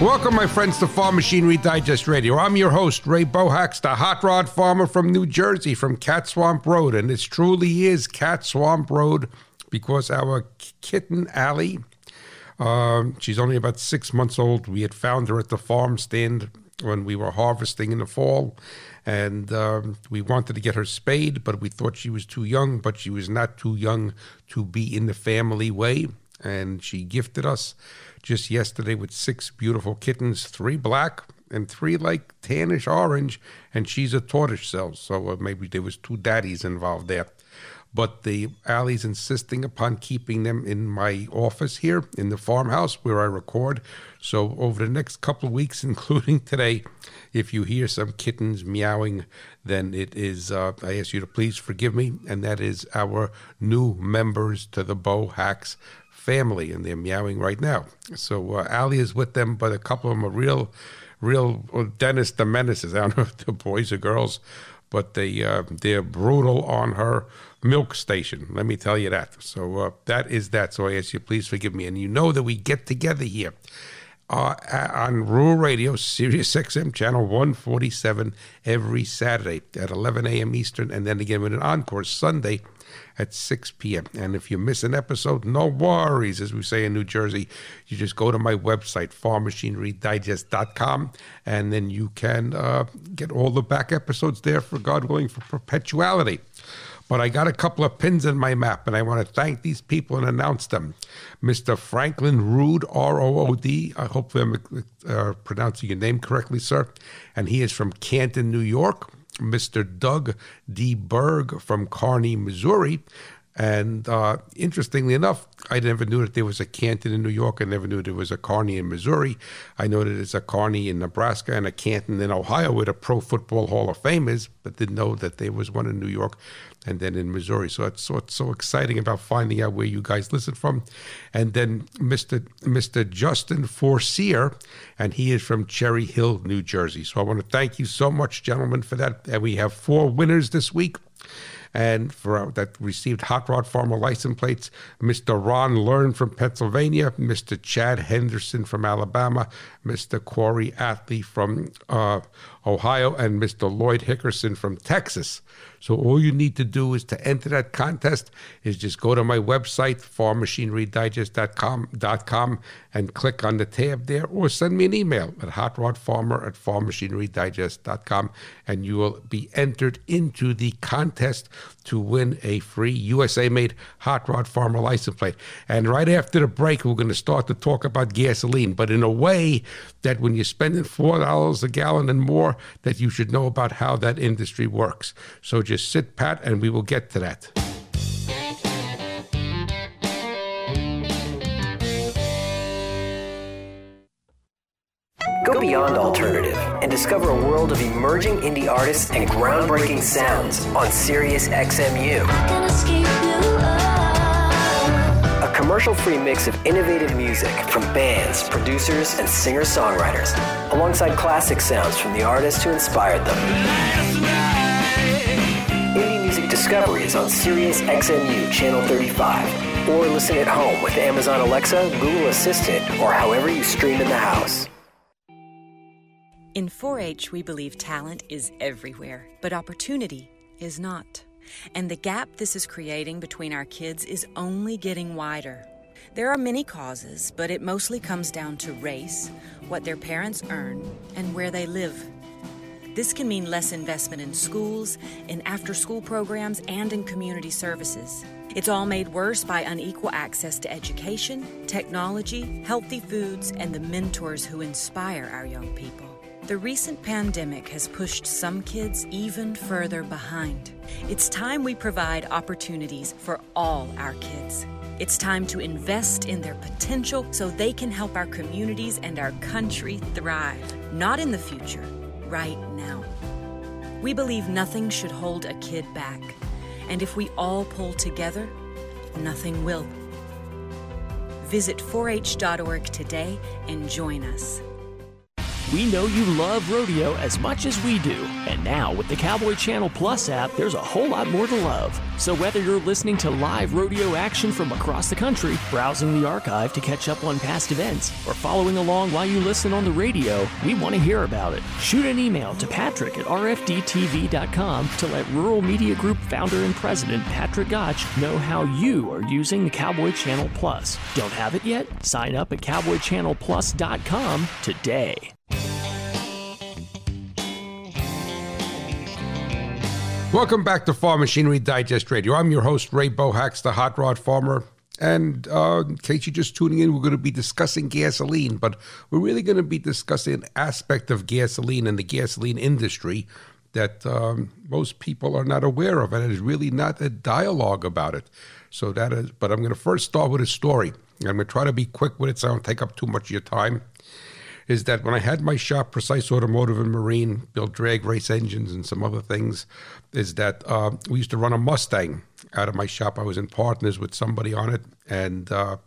Welcome, my friends, to Farm Machinery Digest Radio. I'm your host, Ray Bohacz, the hot rod farmer from New Jersey, from Cat Swamp Road. And this truly is Cat Swamp Road because our kitten, Allie, um, she's only about six months old. We had found her at the farm stand when we were harvesting in the fall. And um, we wanted to get her spayed, but we thought she was too young, but she was not too young to be in the family way. And she gifted us just yesterday with six beautiful kittens, three black and three like tannish orange, and she's a tortoise shell. So uh, maybe there was two daddies involved there. But the Allie's insisting upon keeping them in my office here in the farmhouse where I record. So over the next couple of weeks, including today, if you hear some kittens meowing, then it is, uh, I ask you to please forgive me. And that is our new members to the Bohacz family, and they're meowing right now. So uh, Allie is with them, but a couple of them are real, real well, Dennis the Menaces. I don't know if they're boys or girls, but they uh, they're brutal on her milk station. Let me tell you that. So uh, that is that. So I ask you, please forgive me. And you know that we get together here. Uh, on Rural Radio, Sirius XM channel 147 every Saturday at 11 a.m. Eastern, and then again with an encore Sunday at 6 p.m. And if you miss an episode, no worries, as we say in New Jersey. You just go to my website, farmmachinerydigest.com, and then you can uh, get all the back episodes there for God willing for perpetuality. But I got a couple of pins in my map, and I want to thank these people and announce them. Mr. Franklin Rood, R O O D. I hope I'm uh, pronouncing your name correctly, sir. And he is from Canton, New York. Mr. Doug D. Berg from Kearney, Missouri. And uh, interestingly enough, I never knew that there was a Canton in New York. I never knew there was a Kearney in Missouri. I know that there's a Kearney in Nebraska and a Canton in Ohio where the Pro Football Hall of Fame is, but didn't know that there was one in New York and then in Missouri. So it's so, it's so exciting about finding out where you guys listen from. And then Mr. Mr. Justin Forcier, and he is from Cherry Hill, New Jersey. So I want to thank you so much, gentlemen, for that. And we have four winners this week and for uh, that received hot rod farmer license plates. Mr ron learn from pennsylvania mr chad henderson from alabama mr corey Atlee from uh, ohio and mr lloyd hickerson from texas so all you need to do is to enter that contest is just go to my website, farmmachinerydigest.com and click on the tab there or send me an email at hotrodfarmer at farmmachinerydigest.com and you will be entered into the contest to win a free USA made hot rod farmer license plate. And right after the break, we're going to start to talk about gasoline, but in a way that when you're spending $4 a gallon and more, that you should know about how that industry works. So just sit pat and we will get to that. Go beyond alternative and discover a world of emerging indie artists and groundbreaking sounds on Sirius XMU. Commercial free mix of innovative music from bands, producers, and singer songwriters, alongside classic sounds from the artists who inspired them. Indie Music Discovery is on Sirius XMU Channel 35, or listen at home with Amazon Alexa, Google Assistant, or however you stream in the house. In 4 H, we believe talent is everywhere, but opportunity is not. And the gap this is creating between our kids is only getting wider. There are many causes, but it mostly comes down to race, what their parents earn, and where they live. This can mean less investment in schools, in after school programs, and in community services. It's all made worse by unequal access to education, technology, healthy foods, and the mentors who inspire our young people. The recent pandemic has pushed some kids even further behind. It's time we provide opportunities for all our kids. It's time to invest in their potential so they can help our communities and our country thrive, not in the future right now. We believe nothing should hold a kid back, and if we all pull together, nothing will. Visit 4h.org today and join us. We know you love rodeo as much as we do. And now, with the Cowboy Channel Plus app, there's a whole lot more to love. So, whether you're listening to live rodeo action from across the country, browsing the archive to catch up on past events, or following along while you listen on the radio, we want to hear about it. Shoot an email to patrick at rfdtv.com to let Rural Media Group founder and president Patrick Gottsch know how you are using the Cowboy Channel Plus. Don't have it yet? Sign up at cowboychannelplus.com today. Welcome back to Farm Machinery Digest Radio. I'm your host, Ray Bohacz, the hot rod farmer. And uh, in case you're just tuning in, we're going to be discussing gasoline, but we're really going to be discussing an aspect of gasoline and the gasoline industry that um, most people are not aware of, and there's really not a dialogue about it. So that is, but I'm going to first start with a story. I'm going to try to be quick with it so I don't take up too much of your time is that when I had my shop, Precise Automotive and Marine, built drag race engines and some other things, is that uh, we used to run a Mustang out of my shop. I was in partners with somebody on it, and uh,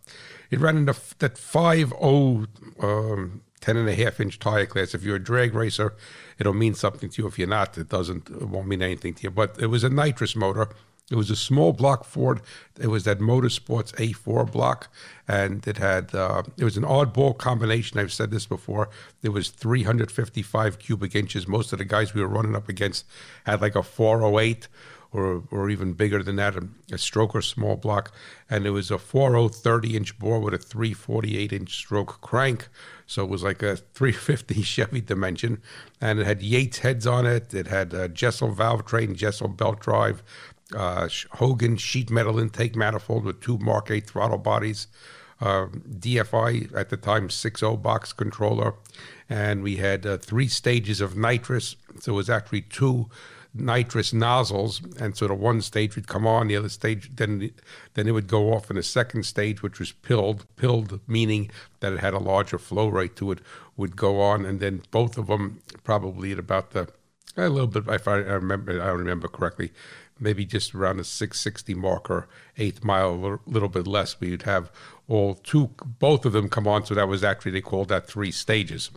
it ran in that 5 um, 10 and a half inch tire class. If you're a drag racer, it'll mean something to you. If you're not, it doesn't, it won't mean anything to you. But it was a nitrous motor it was a small block Ford. It was that Motorsports A4 block, and it had uh, it was an oddball combination. I've said this before. It was 355 cubic inches. Most of the guys we were running up against had like a 408 or or even bigger than that, a, a stroker small block, and it was a 4030 inch bore with a 348 inch stroke crank. So it was like a 350 Chevy Dimension, and it had Yates heads on it. It had a Jesel valve train, Jesel belt drive, uh, Hogan sheet metal intake manifold with two Mark 8 throttle bodies, uh, DFI at the time 6.0 box controller, and we had uh, three stages of nitrous. So it was actually two nitrous nozzles, and so the one stage would come on, the other stage then then it would go off in a second stage, which was pilled. Pilled meaning that it had a larger flow rate to it, would go on, and then both of them probably at about the a little bit if I, I remember I don't remember correctly maybe just around the 660 mark or eighth mile, a little bit less. We'd have all two, both of them come on. So that was actually, they called that three stages.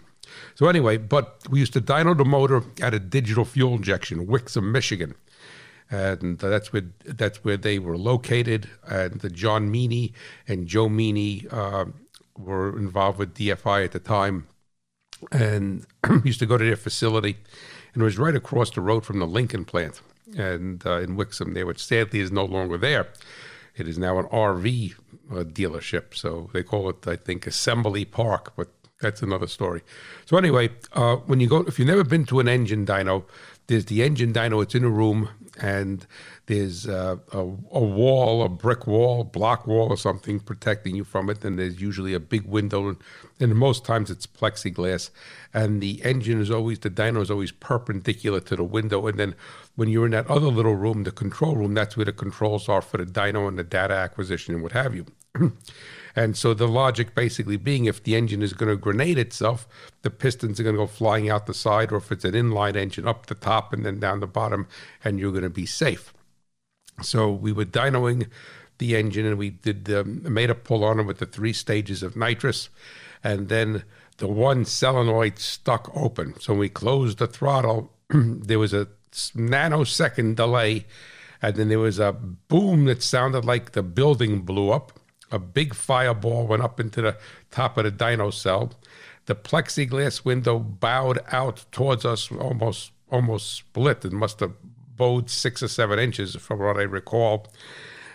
So anyway, but we used to dyno the motor at a digital fuel injection, Wixom, Michigan. And that's where that's where they were located. And the John Meany and Joe Meany uh, were involved with DFI at the time, and used to go to their facility, and it was right across the road from the Lincoln plant and uh, in Wixom there, which sadly is no longer there. It is now an RV uh, dealership, so they call it, I think, Assembly Park, but that's another story. So anyway, uh, when you go, if you've never been to an engine dyno, there's the engine dyno. It's in a room, and there's uh, a, a, wall, a brick wall, block wall, or something protecting you from it. And there's usually a big window, and most times it's plexiglass. And the engine is always the dyno is always perpendicular to the window. And then when you're in that other little room, the control room, that's where the controls are for the dyno and the data acquisition and what have you. And so the logic basically being if the engine is going to grenade itself, the pistons are going to go flying out the side, or if it's an inline engine, up the top and then down the bottom, and you're going to be safe. So we were dynoing the engine and we did um, made a pull on it with the three stages of nitrous. And then the one solenoid stuck open. So when we closed the throttle, there was a nanosecond delay. And then there was a boom that sounded like the building blew up a big fireball went up into the top of the dyno cell. The plexiglass window bowed out towards us, almost almost split. It must have bowed six or seven inches, from what I recall.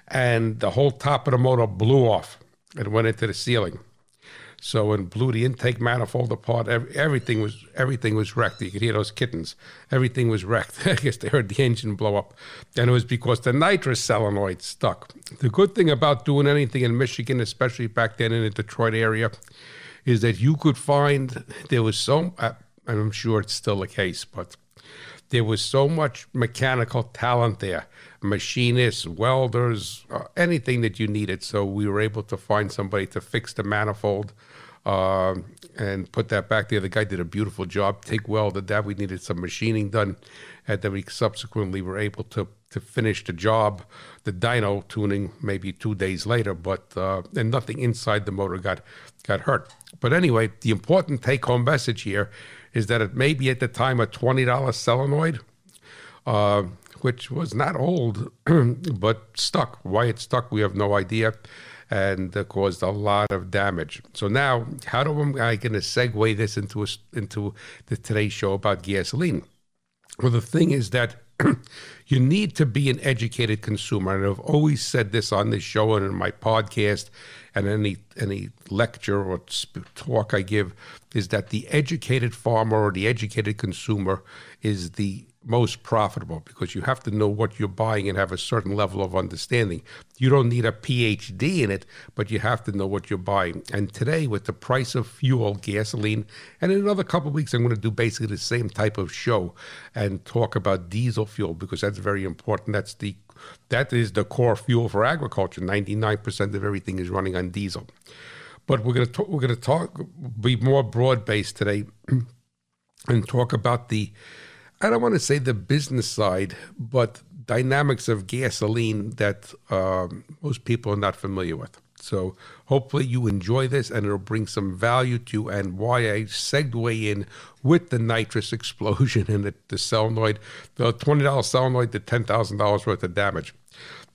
And the whole top of the motor blew off and went into the ceiling. So it blew the intake manifold apart. everything was everything was wrecked. You could hear those kittens. Everything was wrecked. I guess they heard the engine blow up, and it was because the nitrous solenoid stuck. The good thing about doing anything in Michigan, especially back then in the Detroit area, is that you could find there was so. Uh, I'm sure it's still the case, but there was so much mechanical talent there machinists, welders, uh, anything that you needed. So we were able to find somebody to fix the manifold uh, and put that back there. The guy did a beautiful job. TIG welded that. We needed some machining done. And then we subsequently were able to, to finish the job, the dyno tuning, maybe two days later. But uh, and nothing inside the motor got got hurt. But anyway, the important take home message here is that it may be at the time a $20 solenoid, uh, which was not old, but stuck. Why it stuck, we have no idea, and uh, caused a lot of damage. So now, how do I going to segue this into a, into the today's show about gasoline? Well, the thing is that you need to be an educated consumer, and I've always said this on this show and in my podcast, and any any lecture or talk I give is that the educated farmer or the educated consumer is the most profitable because you have to know what you're buying and have a certain level of understanding. You don't need a PhD in it, but you have to know what you're buying. And today, with the price of fuel, gasoline, and in another couple weeks, I'm going to do basically the same type of show and talk about diesel fuel because that's very important. That's the that is the core fuel for agriculture. 99% of everything is running on diesel. But we're going to talk, we're going to talk be more broad based today and talk about the I don't want to say the business side, but dynamics of gasoline that um, most people are not familiar with. So hopefully you enjoy this and it'll bring some value to you and why I segue in with the nitrous explosion and the, the solenoid, the $20 solenoid, the $10,000 worth of damage.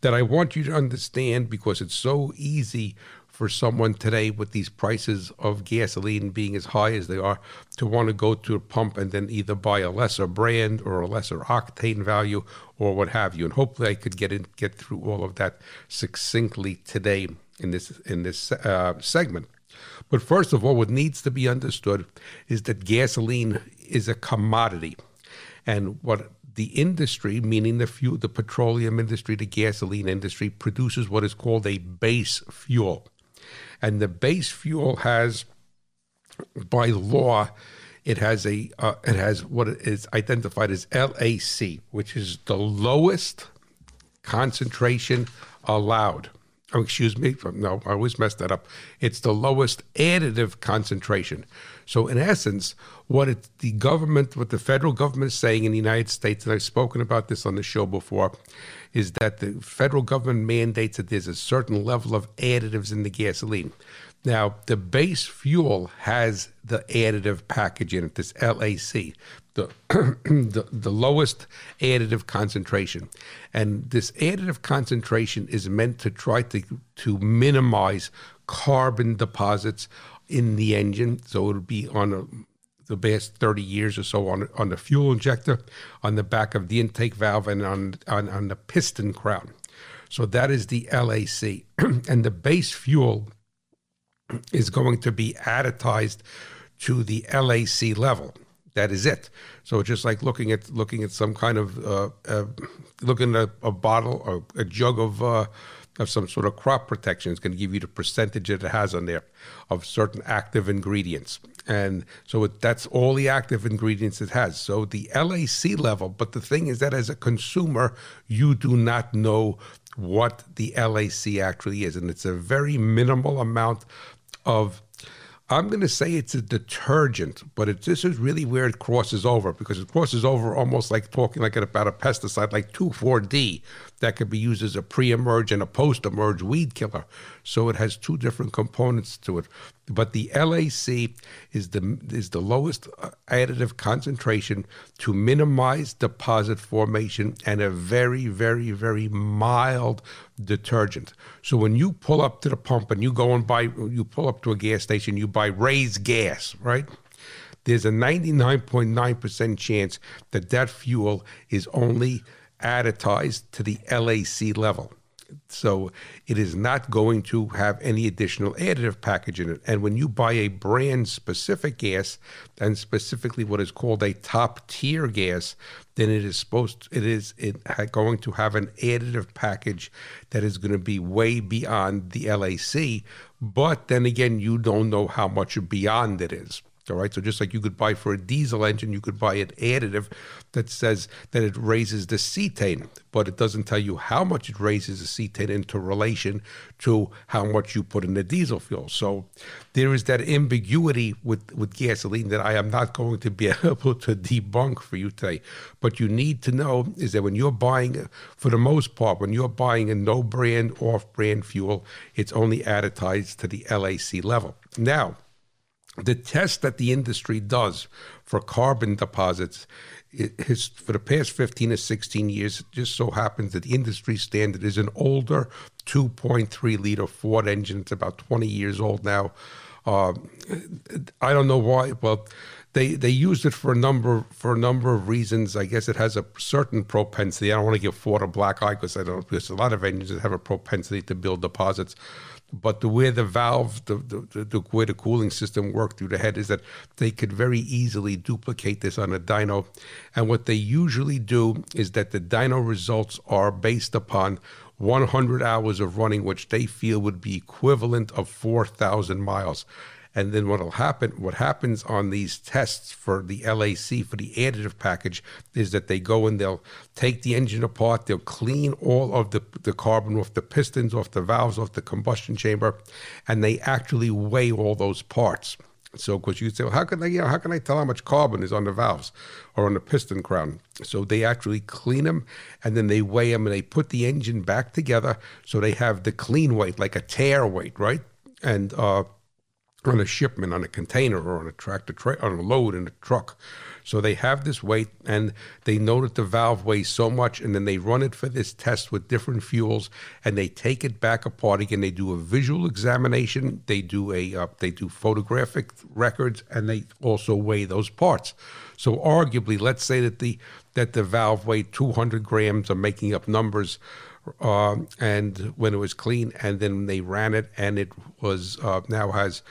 That I want you to understand because it's so easy for someone today with these prices of gasoline being as high as they are to want to go to a pump and then either buy a lesser brand or a lesser octane value or what have you. And hopefully I could get in, get through all of that succinctly today in this in this uh, segment. But first of all, what needs to be understood is that gasoline is a commodity, and what the industry, meaning the fuel, the petroleum industry, the gasoline industry, produces what is called a base fuel. And the base fuel has, by law, it has a uh, it has what is identified as LAC, which is the lowest concentration allowed. Oh, excuse me. No, I always mess that up. It's the lowest additive concentration. So, in essence, what it, the government, what the federal government is saying in the United States, and I've spoken about this on the show before, is that the federal government mandates that there's a certain level of additives in the gasoline. Now, the base fuel has the additive package in it, this LAC, the, the, the lowest additive concentration. And this additive concentration is meant to try to, to minimize carbon deposits in the engine. So it'll be on a the past 30 years or so on on the fuel injector, on the back of the intake valve, and on on, on the piston crown. So that is the LAC, and the base fuel is going to be additized to the LAC level. That is it. So just like looking at looking at some kind of uh, uh, looking at a, a, bottle or a jug of uh, of some sort of crop protection. It's going to give you the percentage that it has on there of certain active ingredients. And so it, that's all the active ingredients it has. So the LAC level, but the thing is that as a consumer, you do not know what the LAC actually is. And it's a very minimal amount of I'm going to say it's a detergent, but it, this is really where it crosses over because it crosses over almost like talking like about a pesticide like 2,4-D that could be used as a pre-emerge and a post-emerge weed killer. So it has two different components to it. But the LAC is the is the lowest uh, additive concentration to minimize deposit formation and a very very very mild detergent. So when you pull up to the pump and you go and buy you pull up to a gas station, you buy Ray's gas, right? There's a 99.9% chance that that fuel is only additized to the LAC level. So it is not going to have any additional additive package in it. And when you buy a brand specific gas, and specifically what is called a top tier gas, then it is supposed to, it is it going to have an additive package that is going to be way beyond the LAC. But then again, you don't know how much beyond it is. All right. So just like you could buy for a diesel engine, you could buy an additive that says that it raises the cetane, but it doesn't tell you how much it raises the cetane into relation to how much you put in the diesel fuel. So there is that ambiguity with, with gasoline that I am not going to be able to debunk for you today. But you need to know is that when you're buying, for the most part, when you're buying a no brand, off brand fuel, it's only additized to the LAC level. Now, the test that the industry does for carbon deposits it has, for the past 15 or 16 years, it just so happens that the industry standard is an older 2.3 liter Ford engine. It's about 20 years old now. Uh, I don't know why. Well, they they used it for a number for a number of reasons. I guess it has a certain propensity. I don't want to give Ford a black eye because I don't. There's a lot of engines have a propensity to build deposits but the way the valve, the, the, the, way the cooling system worked through the head is that they could very easily duplicate this on a dyno. And what they usually do is that the dyno results are based upon 100 hours of running, which they feel would be equivalent of 4,000 miles. And then what'll happen, what happens on these tests for the LAC for the additive package is that they go and they'll take the engine apart, they'll clean all of the, the carbon off the pistons, off the valves, off the combustion chamber, and they actually weigh all those parts. So, because you say, well, how can I, you know, how can I tell how much carbon is on the valves or on the piston crown? So they actually clean them and then they weigh them and they put the engine back together so they have the clean weight, like a tear weight, right? And uh, on a shipment, on a container, or on a tractor, tra- on a load in a truck. So they have this weight, and they know that the valve weighs so much, and then they run it for this test with different fuels, and they take it back apart again. They do a visual examination, they do a uh, they do photographic records, and they also weigh those parts. So arguably, let's say that the that the valve weighed 200 grams. I'm making up numbers. Uh, and when it was clean, and then they ran it, and it was uh, now has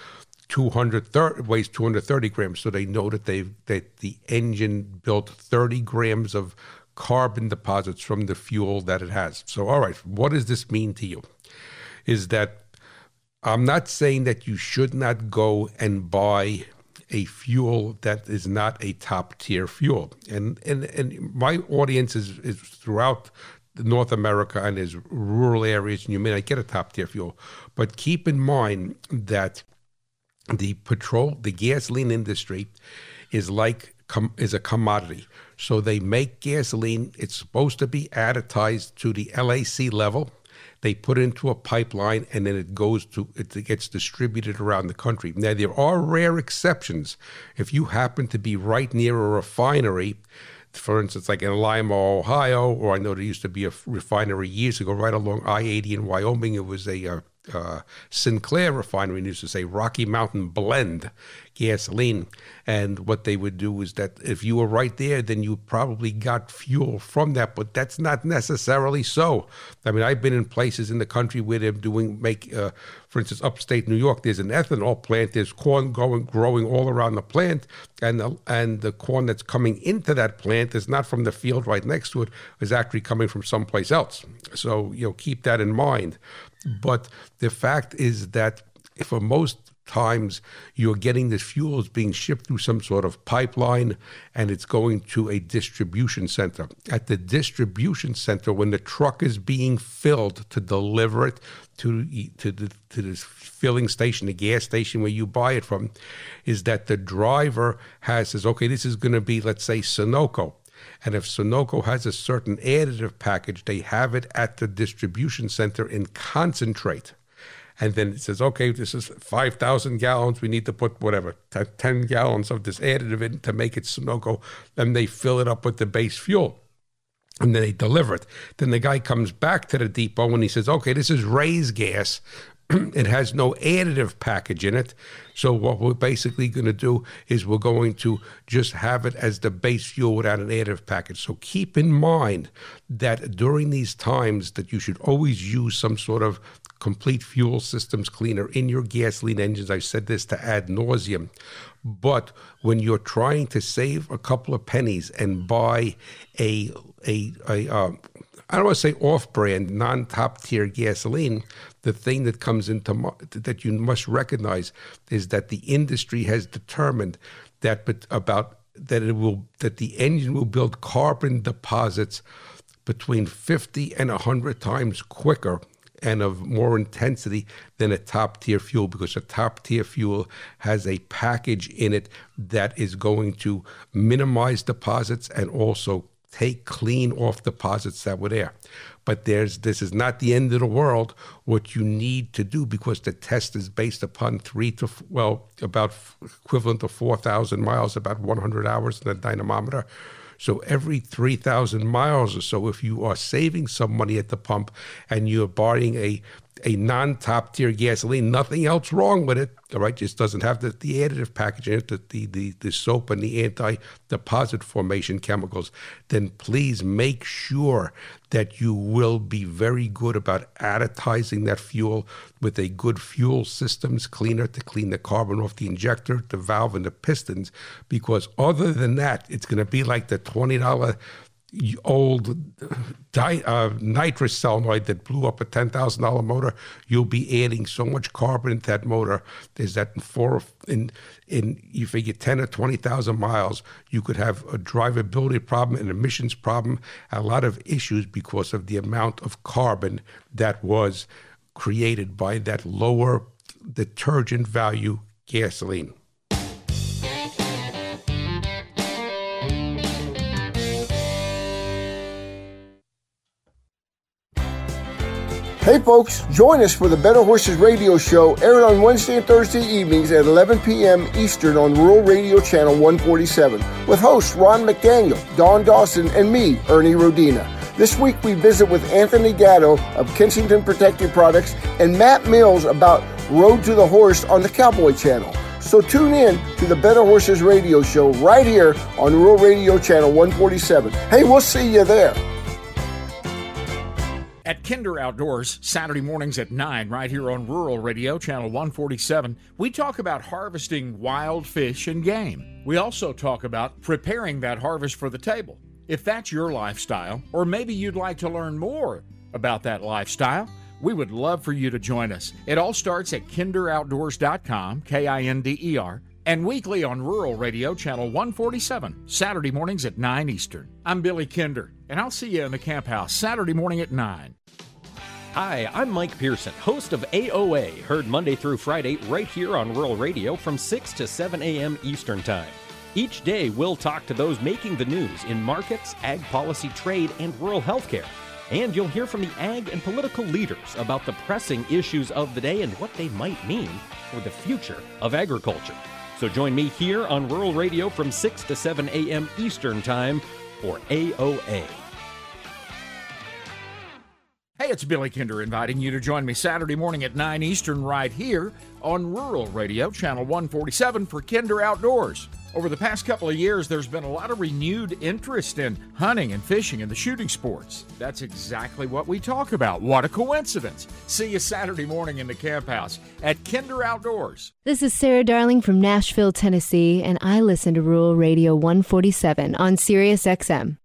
230 weighs 230 grams. So they know that they've that the engine built 30 grams of carbon deposits from the fuel that it has. So all right what does this mean to you? Is that i'm not saying that you should not go and buy a fuel that is not a top tier fuel. And and and my audience is is throughout North America and is rural areas, and you may not get a top tier fuel. But keep in mind that the petrol, the gasoline industry is like com, is a commodity. So they make gasoline. It's supposed to be additized to the LAC level. They put it into a pipeline, and then it goes to it gets distributed around the country. Now there are rare exceptions. If you happen to be right near a refinery, for instance, like in Lima, Ohio, or I know there used to be a refinery years ago right along I 80 in Wyoming. It was a uh, uh, Sinclair refinery used to say Rocky Mountain Blend gasoline. And what they would do is that if you were right there, then you probably got fuel from that. But that's not necessarily so. I mean, I've been in places in the country where they're doing make, uh, for instance, upstate New York. There's an ethanol plant. There's corn growing growing all around the plant, and the, and the corn that's coming into that plant is not from the field right next to it. Is actually coming from someplace else. So you know, keep that in mind. But the fact is that for most times you're getting this fuel is being shipped through some sort of pipeline and it's going to a distribution center. At the distribution center, when the truck is being filled to deliver it to to the to the filling station, the gas station where you buy it from, is that the driver has says, okay, this is going to be let's say Sunoco. And if Sunoco has a certain additive package, they have it at the distribution center in concentrate. And then it says, okay, this is 5,000 gallons. We need to put whatever, 10 gallons of this additive in to make it Sunoco. Then they fill it up with the base fuel and then they deliver it. Then the guy comes back to the depot and he says, okay, this is Ray's gas. it has no additive package in it. So what we're basically going to do is we're going to just have it as the base fuel without an additive package. So keep in mind that during these times that you should always use some sort of complete fuel systems cleaner in your gasoline engines. I've said this to ad nauseum. But when you're trying to save a couple of pennies and buy a a, a uh, I don't want to say off-brand, non-top tier gasoline, the thing that comes into that you must recognize is that the industry has determined that about that it will that the engine will build carbon deposits between 50 and 100 times quicker and of more intensity than a top tier fuel because a top tier fuel has a package in it that is going to minimize deposits and also take clean off deposits that were there. But there's this is not the end of the world. What you need to do because the test is based upon three to well about equivalent to four thousand miles, about one hundred hours in the dynamometer. So every 3,000 miles or so, if you are saving some money at the pump and you're buying a a non-top tier gasoline, nothing else wrong with it. All right, just doesn't have the, the additive package in it, the, the, the, the soap and the anti-deposit formation chemicals, then please make sure that you will be very good about additizing that fuel with a good fuel systems cleaner to clean the carbon off the injector, the valve, and the pistons. Because other than that, it's going to be like the $20 old di- uh, nitrous solenoid that blew up a ten thousand dollar motor, you'll be adding so much carbon into that motor. Is that four in in you figure ten or twenty thousand miles, you could have a drivability problem, an emissions problem, a lot of issues because of the amount of carbon that was created by that lower detergent value gasoline. Hey folks, join us for the Better Horses Radio Show aired on Wednesday and Thursday evenings at 11 p.m. Eastern on Rural Radio Channel 147 with hosts Ron McDaniel, Don Dawson, and me, Ernie Rodina. This week we visit with Anthony Gatto of Kensington Protective Products and Matt Mills about Road to the Horse on the Cowboy Channel. So tune in to the Better Horses Radio Show right here on Rural Radio Channel 147. Hey, we'll see you there at Kinder Outdoors, Saturday mornings at 9, right here on Rural Radio, Channel 147, we talk about harvesting wild fish and game. We also talk about preparing that harvest for the table. If that's your lifestyle, or maybe you'd like to learn more about that lifestyle, we would love for you to join us. It all starts at kinderoutdoors.com, K I N D E R, and weekly on Rural Radio, Channel 147, Saturday mornings at 9 Eastern. I'm Billy Kinder and I'll see you in the camp house Saturday morning at 9. Hi, I'm Mike Pearson, host of AOA, heard Monday through Friday right here on Rural Radio from 6 to 7 a.m. Eastern Time. Each day, we'll talk to those making the news in markets, ag policy, trade, and rural healthcare. And you'll hear from the ag and political leaders about the pressing issues of the day and what they might mean for the future of agriculture. So join me here on Rural Radio from 6 to 7 a.m. Eastern Time for AOA. Hey, it's Billy Kinder inviting you to join me Saturday morning at 9 Eastern right here on Rural Radio, Channel 147 for Kinder Outdoors. Over the past couple of years, there's been a lot of renewed interest in hunting and fishing and the shooting sports. That's exactly what we talk about. What a coincidence. See you Saturday morning in the camp house at Kinder Outdoors. This is Sarah Darling from Nashville, Tennessee, and I listen to Rural Radio 147 on Sirius XM.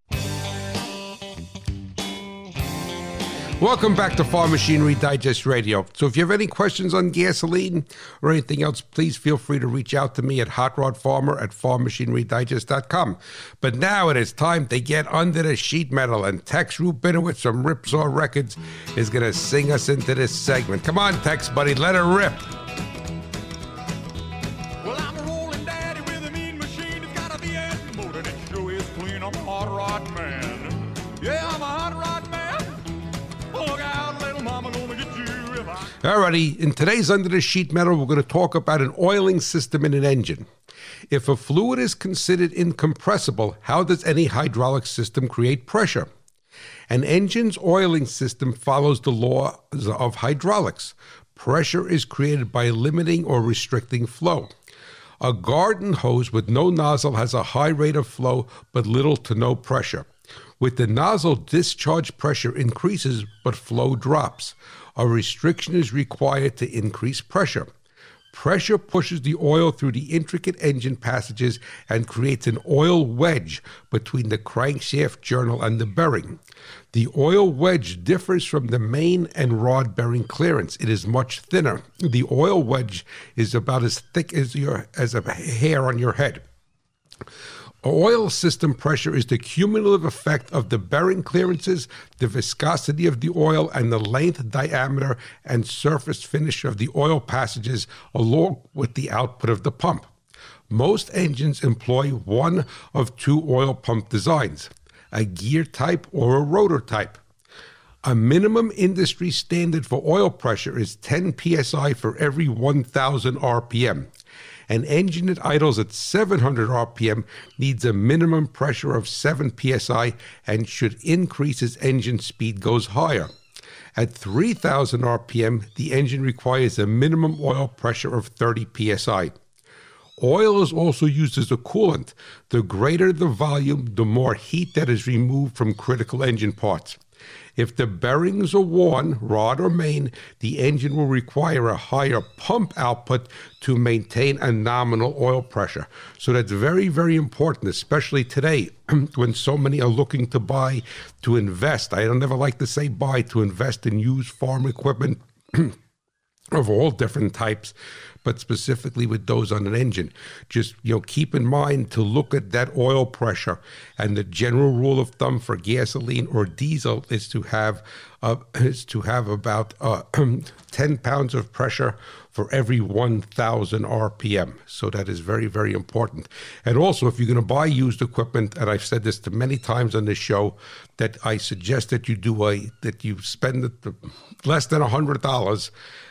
Welcome back to Farm Machinery Digest Radio. So, if you have any questions on gasoline or anything else, please feel free to reach out to me at hotrodfarmer at farmmachinerydigest.com. But now it is time to get under the sheet metal, and Tex Rubinowitz from Ripsaw Records is going to sing us into this segment. Come on, Tex, buddy, let her rip. Alrighty, in today's Under the Sheet Metal, we're going to talk about an oiling system in an engine. If a fluid is considered incompressible, how does any hydraulic system create pressure? An engine's oiling system follows the laws of hydraulics. Pressure is created by limiting or restricting flow. A garden hose with no nozzle has a high rate of flow but little to no pressure. With the nozzle, discharge pressure increases but flow drops a restriction is required to increase pressure. Pressure pushes the oil through the intricate engine passages and creates an oil wedge between the crankshaft journal and the bearing. The oil wedge differs from the main and rod bearing clearance. It is much thinner. The oil wedge is about as thick as your as a hair on your head. Oil system pressure is the cumulative effect of the bearing clearances, the viscosity of the oil, and the length, diameter, and surface finish of the oil passages, along with the output of the pump. Most engines employ one of two oil pump designs. a gear type, or a rotor type. A minimum industry standard for oil pressure is 10 psi for every 1,000 RPM. An engine that idles at 700 RPM needs a minimum pressure of 7 psi and should increase as engine speed goes higher. At 3000 RPM, the engine requires a minimum oil pressure of 30 psi. Oil is also used as a coolant. The greater the volume, the more heat that is removed from critical engine parts. If the bearings are worn, rod or main, the engine will require a higher pump output to maintain a nominal oil pressure. So that's very, very important, especially today when so many are looking to buy, to invest. I don't ever like to say buy, to invest in used farm equipment. of all different types but specifically with those on an engine. Just you know, keep in mind to look at that oil pressure. And the general rule of thumb for gasoline or diesel is to have uh, is to have about uh, 10 pounds of pressure for every 1,000 RPM. So that is very, very important. And also, if you're going to buy used equipment, and I've said this to many times on this show, that I suggest that you do a that you spend less than hundred dollars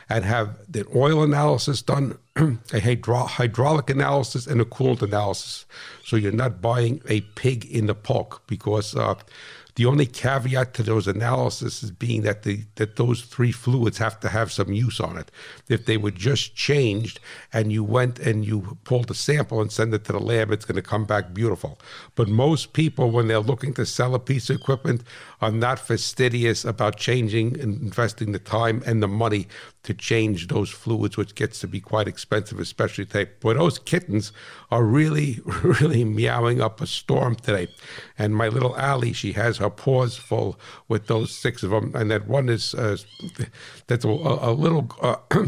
and have the oil analysis done, a hydraulic analysis, and a coolant analysis. So you're not buying a pig in the poke because uh, the only caveat to those analyses is being that the that those three fluids have to have some use on it. If they were just changed and you went and you pulled a sample and send it to the lab, it's going to come back beautiful. But most people, when they're looking to sell a piece of equipment, are not fastidious about changing and investing the time and the money to change those fluids, which gets to be quite expensive, especially today. But those kittens are really, really meowing up a storm today. And my little Allie, she has her paws full with those six of them, and that one is uh, that's a, a little. Uh,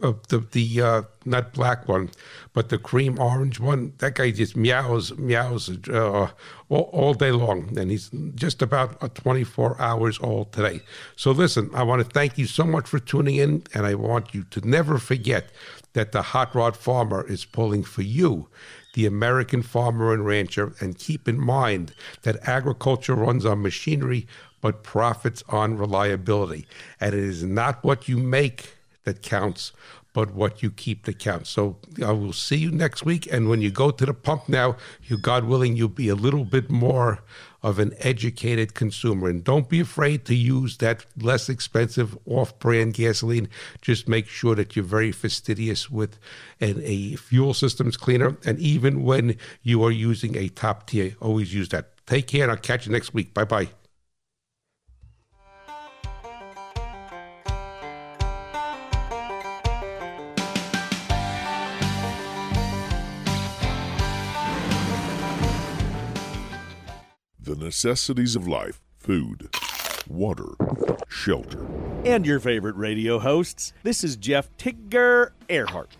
the the uh, not black one, but the cream orange one. That guy just meows meows uh, all, all, day long, and he's just about uh, 24 hours old today. So listen, I want to thank you so much for tuning in, and I want you to never forget that the hot rod farmer is pulling for you. The American farmer and rancher, and keep in mind that agriculture runs on machinery, but profits on reliability. And it is not what you make that counts, but what you keep that counts. So I will see you next week. And when you go to the pump now, you God willing, you'll be a little bit more of an educated consumer. And don't be afraid to use that less expensive off-brand gasoline. Just make sure that you're very fastidious with an, a fuel systems cleaner. And even when you are using a top tier, always use that. Take care, and I'll catch you next week. Bye bye. Necessities of life food, water, shelter. And your favorite radio hosts. This is Jeff Tigger Earhart.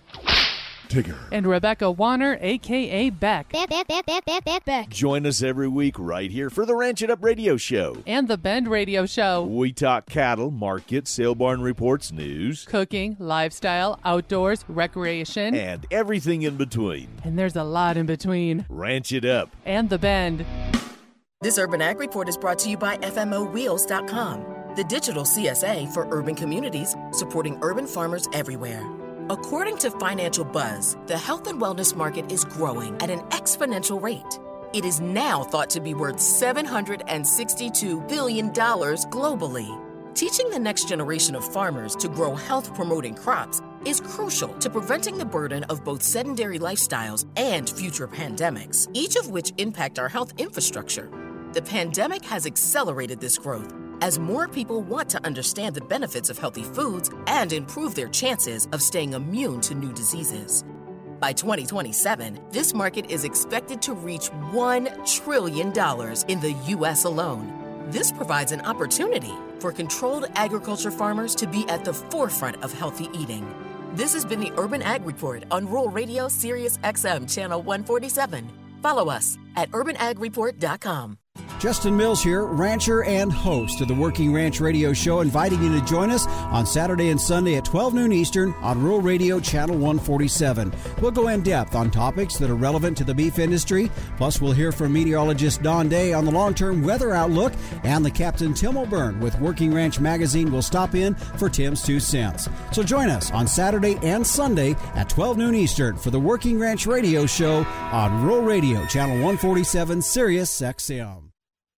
Tigger. And Rebecca Warner, a.k.a. Beck. Beck, Beck, Beck, Beck, Beck, Beck, Beck. Join us every week right here for the Ranch It Up Radio Show. And the Bend Radio Show. We talk cattle, market, sale barn reports, news, cooking, lifestyle, outdoors, recreation, and everything in between. And there's a lot in between. Ranch It Up. And the Bend. This Urban Ag Report is brought to you by FMOWheels.com, the digital CSA for urban communities supporting urban farmers everywhere. According to Financial Buzz, the health and wellness market is growing at an exponential rate. It is now thought to be worth $762 billion globally. Teaching the next generation of farmers to grow health promoting crops is crucial to preventing the burden of both sedentary lifestyles and future pandemics, each of which impact our health infrastructure. The pandemic has accelerated this growth as more people want to understand the benefits of healthy foods and improve their chances of staying immune to new diseases. By 2027, this market is expected to reach $1 trillion in the U.S. alone. This provides an opportunity for controlled agriculture farmers to be at the forefront of healthy eating. This has been the Urban Ag Report on Rural Radio Sirius XM Channel 147. Follow us at urbanagreport.com. Justin Mills here, rancher and host of the Working Ranch Radio Show, inviting you to join us on Saturday and Sunday at 12 noon Eastern on Rural Radio Channel 147. We'll go in depth on topics that are relevant to the beef industry. Plus, we'll hear from meteorologist Don Day on the long term weather outlook, and the Captain Tim O'Byrne with Working Ranch Magazine will stop in for Tim's Two Cents. So join us on Saturday and Sunday at 12 noon Eastern for the Working Ranch Radio Show on Rural Radio Channel 147 Sirius XM.